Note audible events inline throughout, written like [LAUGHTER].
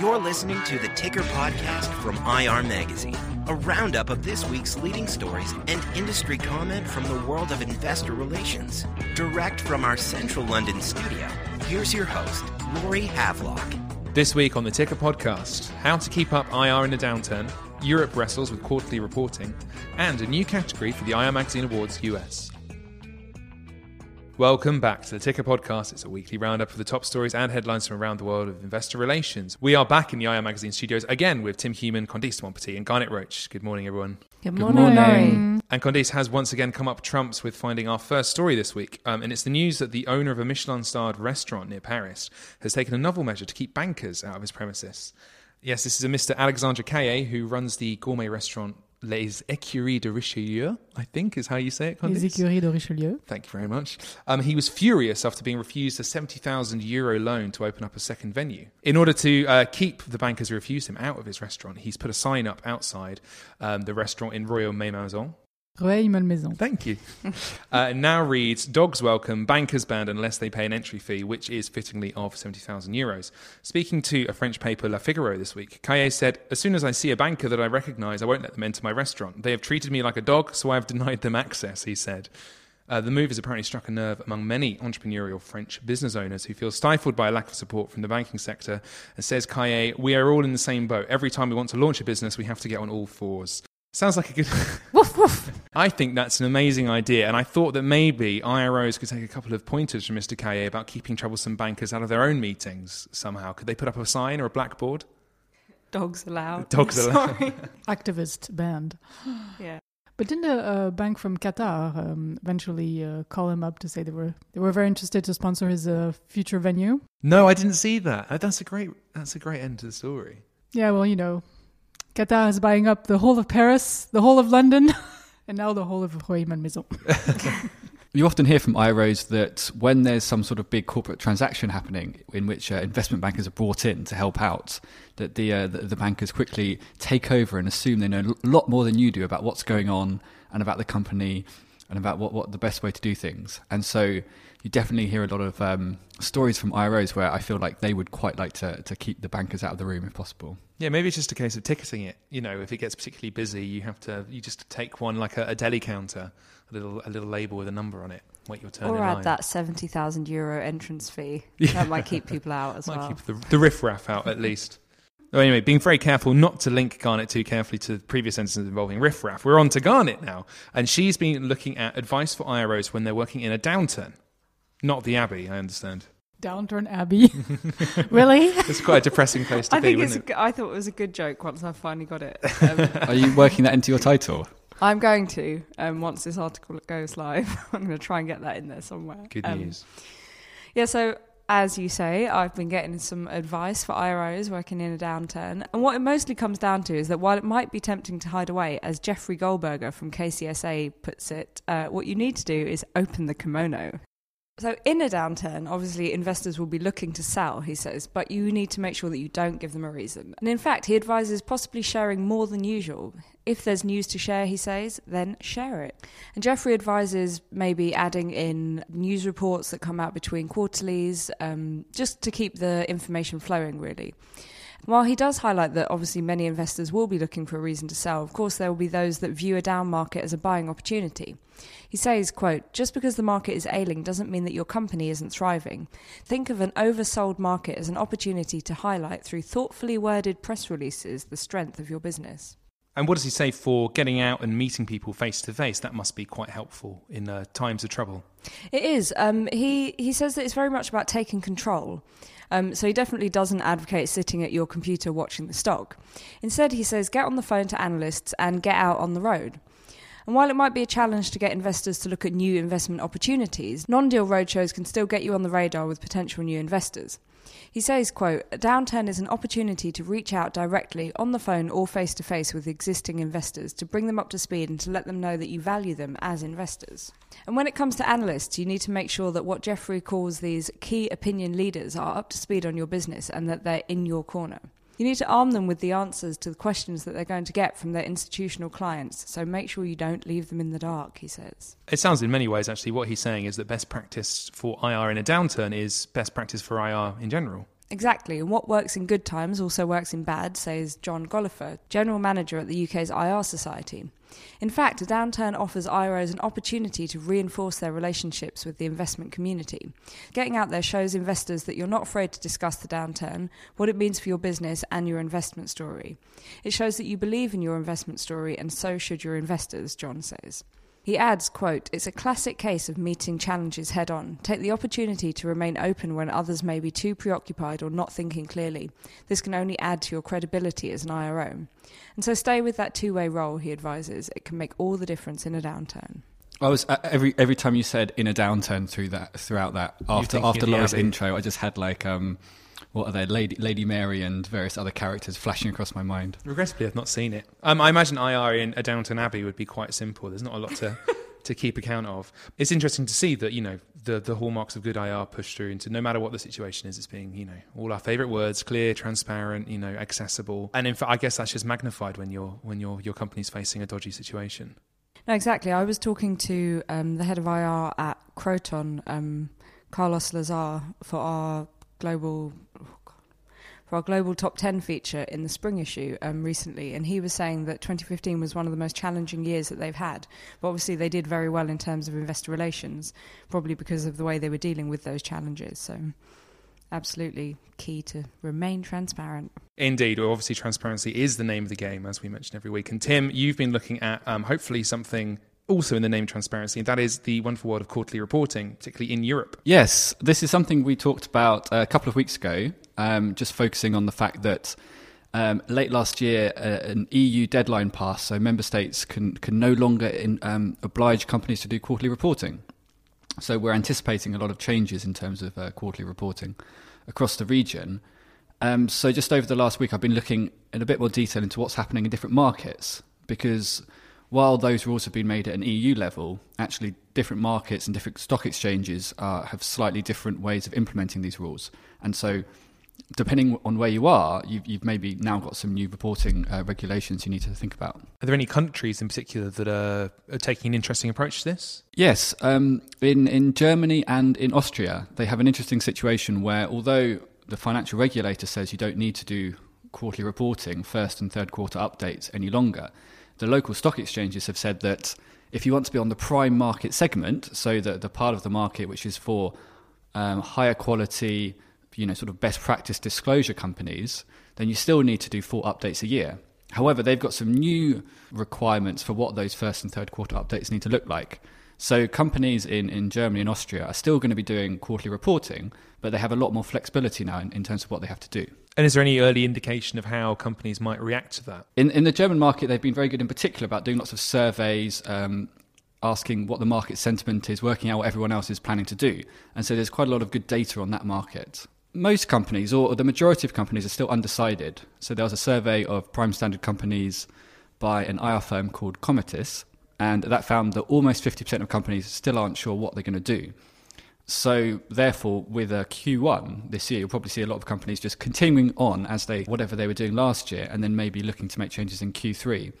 You're listening to the Ticker Podcast from IR Magazine, a roundup of this week's leading stories and industry comment from the world of investor relations. Direct from our central London studio, here's your host, Laurie Havelock. This week on the Ticker Podcast, how to keep up IR in a downturn, Europe wrestles with quarterly reporting, and a new category for the IR Magazine Awards US. Welcome back to the Ticker Podcast. It's a weekly roundup of the top stories and headlines from around the world of investor relations. We are back in the IR Magazine studios again with Tim Human, Candice Montpetit, and Garnet Roach. Good morning, everyone. Good morning. morning. And Candice has once again come up trumps with finding our first story this week. Um, and it's the news that the owner of a Michelin starred restaurant near Paris has taken a novel measure to keep bankers out of his premises. Yes, this is a Mr. Alexandre Caillet who runs the gourmet restaurant Les Écuries de Richelieu, I think is how you say it. Candice? Les Écuries de Richelieu. Thank you very much. Um, he was furious after being refused a 70,000 euro loan to open up a second venue. In order to uh, keep the bankers who refused him out of his restaurant, he's put a sign up outside um, the restaurant in Royal Malmaison Malmaison. Thank you. uh, now reads Dogs welcome, bankers banned unless they pay an entry fee, which is fittingly of 70,000 euros. Speaking to a French paper, La Figaro, this week, Caillet said, As soon as I see a banker that I recognise, I won't let them enter my restaurant. They have treated me like a dog, so I have denied them access, he said. Uh, the move has apparently struck a nerve among many entrepreneurial French business owners who feel stifled by a lack of support from the banking sector. And says Caillet, We are all in the same boat. Every time we want to launch a business, we have to get on all fours. Sounds like a good. woof, woof. I think that's an amazing idea, and I thought that maybe IROs could take a couple of pointers from Mr. Caillet about keeping troublesome bankers out of their own meetings somehow. Could they put up a sign or a blackboard? Dogs allowed. Dogs [LAUGHS] allowed. [LAUGHS] Activist banned. yeah. But didn't a, a, bank from Qatar um, eventually uh, call him up to say they were they were very interested to sponsor his uh, future venue? No, I didn't see that. Uh, that's a great that's a great end to the story. Yeah, well, you know, Qatar is buying up the whole of Paris, the whole of London, [LAUGHS] and now the whole of Rueil Malmaison. [LAUGHS] You often hear from IROs that when there's some sort of big corporate transaction happening in which uh, investment bankers are brought in to help out, that the, uh, the, the bankers quickly take over and assume they know a lot more than you do about what's going on and about the company and about what, what the best way to do things. And so you definitely hear a lot of um, stories from IROs where I feel like they would quite like to, to keep the bankers out of the room if possible. Yeah, maybe it's just a case of ticketing it. You know, if it gets particularly busy, you have to you just take one like a, a deli counter, a little a little label with a number on it. Wait your turn. Or add line. that seventy thousand euro entrance fee. Yeah. [LAUGHS] That might keep people out as might well. Keep the, the riffraff out at least. Oh, anyway, being very careful not to link Garnet too carefully to the previous sentences involving riffraff. We're on to Garnet now, and she's been looking at advice for IROs when they're working in a downturn. Not the Abbey, I understand. Downturn Abbey. [LAUGHS] really? It's quite a depressing place to I be. Think it's it? a, I thought it was a good joke once I finally got it. [LAUGHS] Um, Are you working that into your title? I'm going to um, once this article goes live. [LAUGHS] I'm going to try and get that in there somewhere. Good um, news. Yeah, so as you say, I've been getting some advice for IROs working in a downturn. And what it mostly comes down to is that while it might be tempting to hide away, as Jeffrey Goldberger from KCSA puts it, uh, what you need to do is open the kimono. So, in a downturn, obviously investors will be looking to sell, he says, but you need to make sure that you don't give them a reason. And in fact, he advises possibly sharing more than usual. If there's news to share, he says, then share it. And Jeffrey advises maybe adding in news reports that come out between quarterlies, um, just to keep the information flowing, really. While he does highlight that obviously many investors will be looking for a reason to sell, of course there will be those that view a down market as a buying opportunity. He says, quote, just because the market is ailing doesn't mean that your company isn't thriving. Think of an oversold market as an opportunity to highlight through thoughtfully worded press releases the strength of your business. And what does he say for getting out and meeting people face to face? That must be quite helpful in uh, times of trouble. It is. Um, he he says that it's very much about taking control. Um, so he definitely doesn't advocate sitting at your computer watching the stock. Instead, he says get on the phone to analysts and get out on the road. And while it might be a challenge to get investors to look at new investment opportunities, non-deal roadshows can still get you on the radar with potential new investors. He says, quote, a downturn is an opportunity to reach out directly on the phone or face to face with existing investors to bring them up to speed and to let them know that you value them as investors. And when it comes to analysts, you need to make sure that what Jeffrey calls these key opinion leaders are up to speed on your business and that they're in your corner. You need to arm them with the answers to the questions that they're going to get from their institutional clients, so make sure you don't leave them in the dark, he says. It sounds in many ways, actually, what he's saying is that best practice for IR in a downturn is best practice for IR in general. Exactly, and what works in good times also works in bad, says John Gollifer, General Manager at the UK's IR Society. In fact, a downturn offers IROs an opportunity to reinforce their relationships with the investment community. Getting out there shows investors that you're not afraid to discuss the downturn, what it means for your business and your investment story. It shows that you believe in your investment story, and so should your investors, John says. He adds, quote, It's a classic case of meeting challenges head on. Take the opportunity to remain open when others may be too preoccupied or not thinking clearly. This can only add to your credibility as an IRO. And so stay with that two way role, he advises. It can make all the difference in a downturn. I was uh, every every time you said in a downturn through that throughout that after after of Laura's intro, I just had like um, what are they, Lady Lady Mary and various other characters flashing across my mind. Regrettably, I've not seen it. Um, I imagine IR in a Downton Abbey would be quite simple. There's not a lot to, [LAUGHS] to keep account of. It's interesting to see that, you know, the, the hallmarks of good IR push through into no matter what the situation is, it's being, you know, all our favourite words, clear, transparent, you know, accessible. And in fact, I guess that's just magnified when, you're, when your your company's facing a dodgy situation. No, exactly. I was talking to um, the head of IR at Kroton, um, Carlos Lazar, for our global oh for our global top ten feature in the spring issue um, recently, and he was saying that 2015 was one of the most challenging years that they've had. But obviously, they did very well in terms of investor relations, probably because of the way they were dealing with those challenges. So, absolutely key to remain transparent. Indeed, well, obviously, transparency is the name of the game, as we mention every week. And Tim, you've been looking at um, hopefully something also in the name transparency, and that is the wonderful world of quarterly reporting, particularly in Europe. Yes, this is something we talked about a couple of weeks ago, um, just focusing on the fact that um, late last year uh, an EU deadline passed, so member states can, can no longer in, um, oblige companies to do quarterly reporting. So we're anticipating a lot of changes in terms of uh, quarterly reporting across the region. Um, so just over the last week, I've been looking in a bit more detail into what's happening in different markets because while those rules have been made at an EU level, actually different markets and different stock exchanges uh, have slightly different ways of implementing these rules. And so, depending on where you are, you've, you've maybe now got some new reporting uh, regulations you need to think about. Are there any countries in particular that are, are taking an interesting approach to this? Yes, um, in in Germany and in Austria, they have an interesting situation where, although the financial regulator says you don't need to do quarterly reporting, first and third quarter updates any longer, the local stock exchanges have said that if you want to be on the prime market segment, so the the part of the market which is for um, higher quality, you know, sort of best practice disclosure companies, then you still need to do four updates a year. However, they've got some new requirements for what those first and third quarter updates need to look like. So companies in, in Germany and Austria are still going to be doing quarterly reporting, but they have a lot more flexibility now in, in terms of what they have to do. And is there any early indication of how companies might react to that? In, in the German market, they've been very good in particular about doing lots of surveys, um, asking what the market sentiment is, working out what everyone else is planning to do. And so there's quite a lot of good data on that market. Most companies, or the majority of companies, are still undecided. So there was a survey of prime standard companies by an IR firm called Cometis, and that found that almost 50% of companies still aren't sure what they're going to do. So, therefore, with a Q1 this year, you'll probably see a lot of companies just continuing on as they whatever they were doing last year, and then maybe looking to make changes in Q3.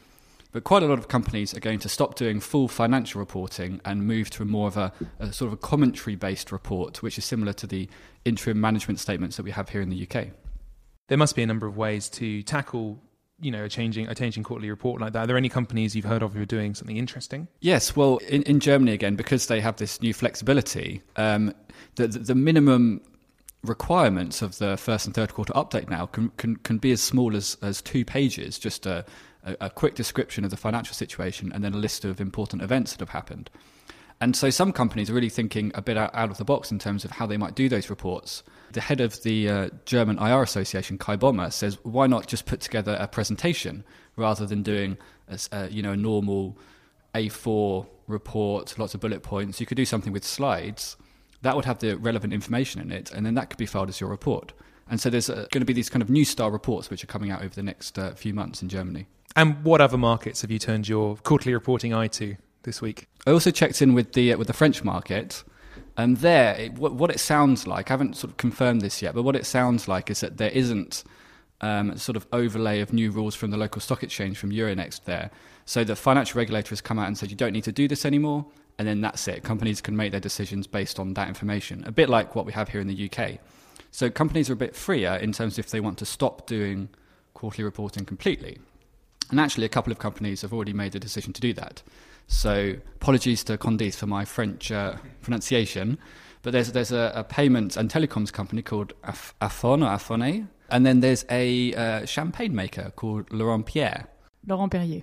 But quite a lot of companies are going to stop doing full financial reporting and move to a more of a, a sort of a commentary-based report, which is similar to the interim management statements that we have here in the UK. There must be a number of ways to tackle, you know, a changing a changing quarterly report like that. Are there any companies you've heard of who are doing something interesting? Yes, well, in, in Germany again, because they have this new flexibility, um, the, the, the minimum requirements of the first and third quarter update now can, can, can be as small as, as two pages, just a, a, a quick description of the financial situation and then a list of important events that have happened. And so some companies are really thinking a bit out, of the box in terms of how they might do those reports. The head of the uh, German IR Association, Kai Bommer, says, why not just put together a presentation rather than doing a, uh, you know, a normal A4 report, lots of bullet points. You could do something with slides. That would have the relevant information in it, and then that could be filed as your report. And so there's uh, going to be these kind of new style reports which are coming out over the next uh, few months in Germany. And what other markets have you turned your quarterly reporting eye to this week? I also checked in with the uh, with the French market, and there, it, what, what it sounds like, I haven't sort of confirmed this yet, but what it sounds like is that there isn't um, sort of overlay of new rules from the local stock exchange from Euronext there. So the financial regulator has come out and said you don't need to do this anymore, and then that's it. Companies can make their decisions based on that information, a bit like what we have here in the UK. So companies are a bit freer in terms of if they want to stop doing quarterly reporting completely. And actually, a couple of companies have already made the decision to do that. So apologies to Candice for my French uh, pronunciation, but there's there's a, a payments and telecoms company called Af- Afon or Afone, and then there's a uh, champagne maker called Laurent Pierre. Laurent Perrier.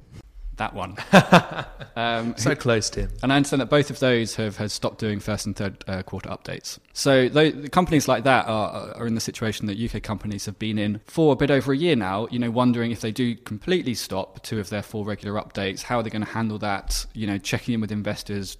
That one. [LAUGHS] um, So close, Tim. and I understand that both of those have, have stopped doing first and third uh, quarter updates. So tho- the companies like that are, are in the situation that UK companies have been in for a bit over a year now, you know, wondering if they do completely stop two of their four regular updates, how are they going to handle that, you know, checking in with investors,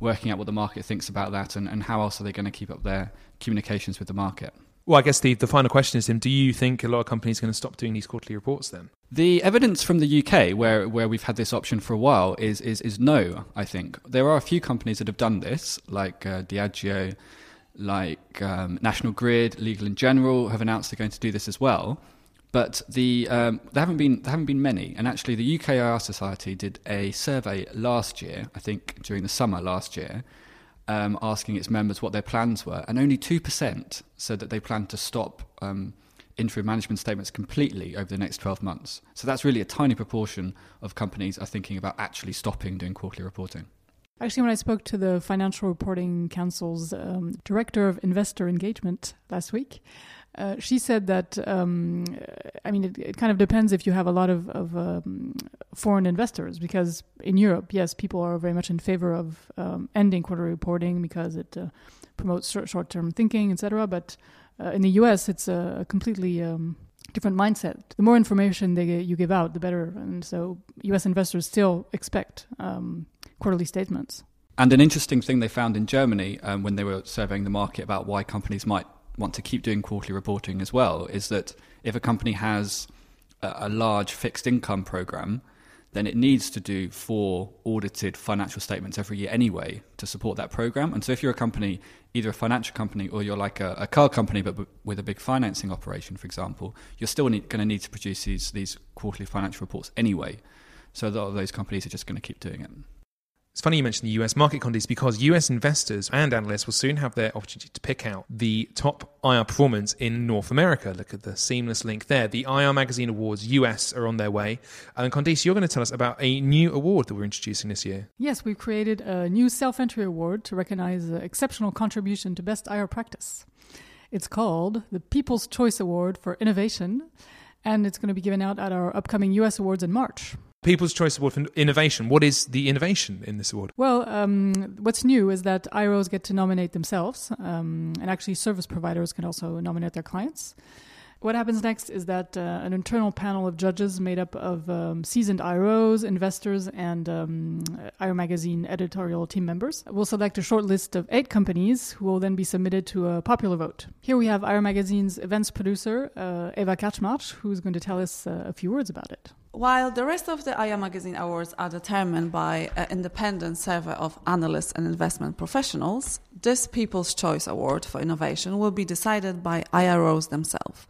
working out what the market thinks about that, and, and how else are they going to keep up their communications with the market. Well, I guess the, the final question is, Tim, do you think a lot of companies are going to stop doing these quarterly reports then? The evidence from the UK, where, where we've had this option for a while, is, is, is no, I think. There are a few companies that have done this, like uh, Diageo, like um, National Grid, Legal & General, have announced they're going to do this as well. But the, um, there, haven't been, there haven't been many. And actually, the UKIR Society did a survey last year, I think during the summer last year, um, asking its members what their plans were, and only 2% said that they plan to stop um, interim management statements completely over the next 12 months. So that's really a tiny proportion of companies are thinking about actually stopping doing quarterly reporting. Actually, when I spoke to the Financial Reporting Council's um, Director of Investor Engagement last week, uh, she said that, um, I mean, it, it, kind of depends if you have a lot of, of um, foreign investors, because in Europe, yes, people are very much in favor of um, ending quarterly reporting because it uh, promotes short term thinking, etc. But uh, in the US, it's a completely um, different mindset. The more information they, you give out, the better. And so US investors still expect um, quarterly statements. And an interesting thing they found in Germany um, when they were surveying the market about why companies might want to keep doing quarterly reporting as well is that if a company has a, a large fixed income program, then it needs to do four audited financial statements every year anyway to support that program. And so if you're a company, either a financial company or you're like a, a car company but with a big financing operation, for example, you're still going to need to produce these, these quarterly financial reports anyway. So a lot of those companies are just going to keep doing it. It's funny you mentioned the US market conditions because US investors and analysts will soon have their opportunity to pick out the top IR performance in North America. Look at the seamless link there. The IR Magazine Awards US are on their way. And Candice, you're going to tell us about a new award that we're introducing this year. Yes, we've created a new self entry award to recognize exceptional contribution to best IR practice. It's called the People's Choice Award for Innovation, and it's going to be given out at our upcoming US Awards in March. People's Choice Award for Innovation. What is the innovation in this award? Well, um, what's new is that IROs get to nominate themselves, um, and actually, service providers can also nominate their clients. What happens next is that uh, an internal panel of judges made up of um, seasoned IROs, investors, and um, IR Magazine editorial team members will select a short list of eight companies who will then be submitted to a popular vote. Here we have IR Magazine's events producer, uh, Eva Kaczmarz, who's going to tell us uh, a few words about it. While the rest of the IR Magazine Awards are determined by an independent survey of analysts and investment professionals, this People's Choice Award for Innovation will be decided by IROs themselves.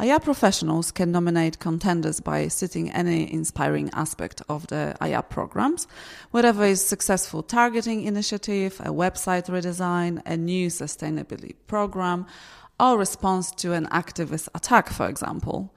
IR professionals can nominate contenders by citing any inspiring aspect of the IR programs, whatever is successful targeting initiative, a website redesign, a new sustainability program, or response to an activist attack, for example.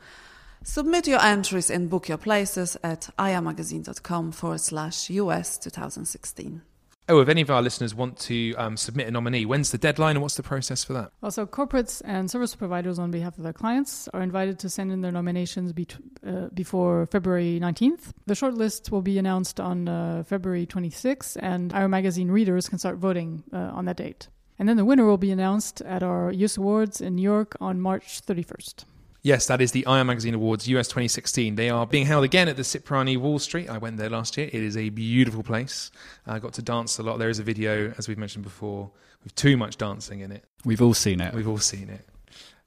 Submit your entries and book your places at irmagazine.com forward slash US 2016. Oh, if any of our listeners want to um, submit a nominee, when's the deadline and what's the process for that? Also, corporates and service providers on behalf of their clients are invited to send in their nominations be- uh, before February 19th. The shortlist will be announced on uh, February 26th, and our magazine readers can start voting uh, on that date. And then the winner will be announced at our US Awards in New York on March 31st. Yes, that is the IR Magazine Awards US 2016. They are being held again at the Cipriani Wall Street. I went there last year. It is a beautiful place. I got to dance a lot. There is a video, as we've mentioned before, with too much dancing in it. We've all seen it. We've all seen it.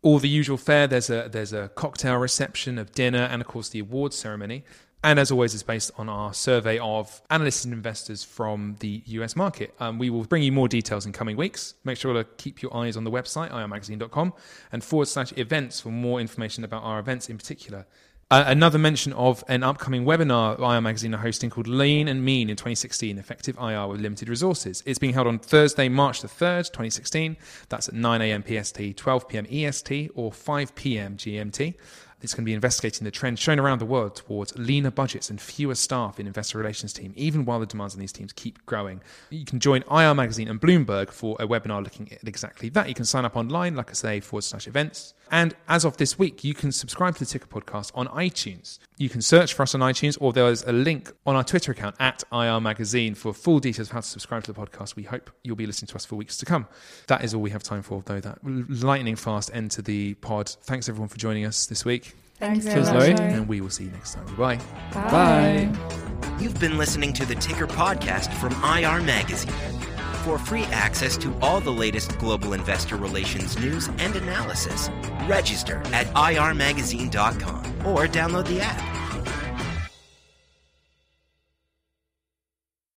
All the usual fare. There's a there's a cocktail reception, of dinner, and of course the awards ceremony. And as always, it's based on our survey of analysts and investors from the US market. Um, we will bring you more details in coming weeks. Make sure to keep your eyes on the website, irmagazine.com, and forward slash events for more information about our events in particular. Uh, another mention of an upcoming webinar IR Magazine are hosting called Lean and Mean in 2016 Effective IR with Limited Resources. It's being held on Thursday, March the 3rd, 2016. That's at 9 a.m. PST, 12 p.m. EST, or 5 p.m. GMT. It's going to be investigating the trend shown around the world towards leaner budgets and fewer staff in investor relations team, even while the demands on these teams keep growing. You can join IR Magazine and Bloomberg for a webinar looking at exactly that. You can sign up online, like I say, forward slash events. And as of this week, you can subscribe to the Ticker podcast on iTunes. You can search for us on iTunes, or there's a link on our Twitter account at IR Magazine for full details of how to subscribe to the podcast. We hope you'll be listening to us for weeks to come. That is all we have time for, though. That lightning fast end to the pod. Thanks everyone for joining us this week. Thanks Cheers, very much. And we will see you next time. Bye. Bye. You've been listening to the Ticker podcast from IR Magazine. For free access to all the latest global investor relations news and analysis, register at irmagazine.com or download the app.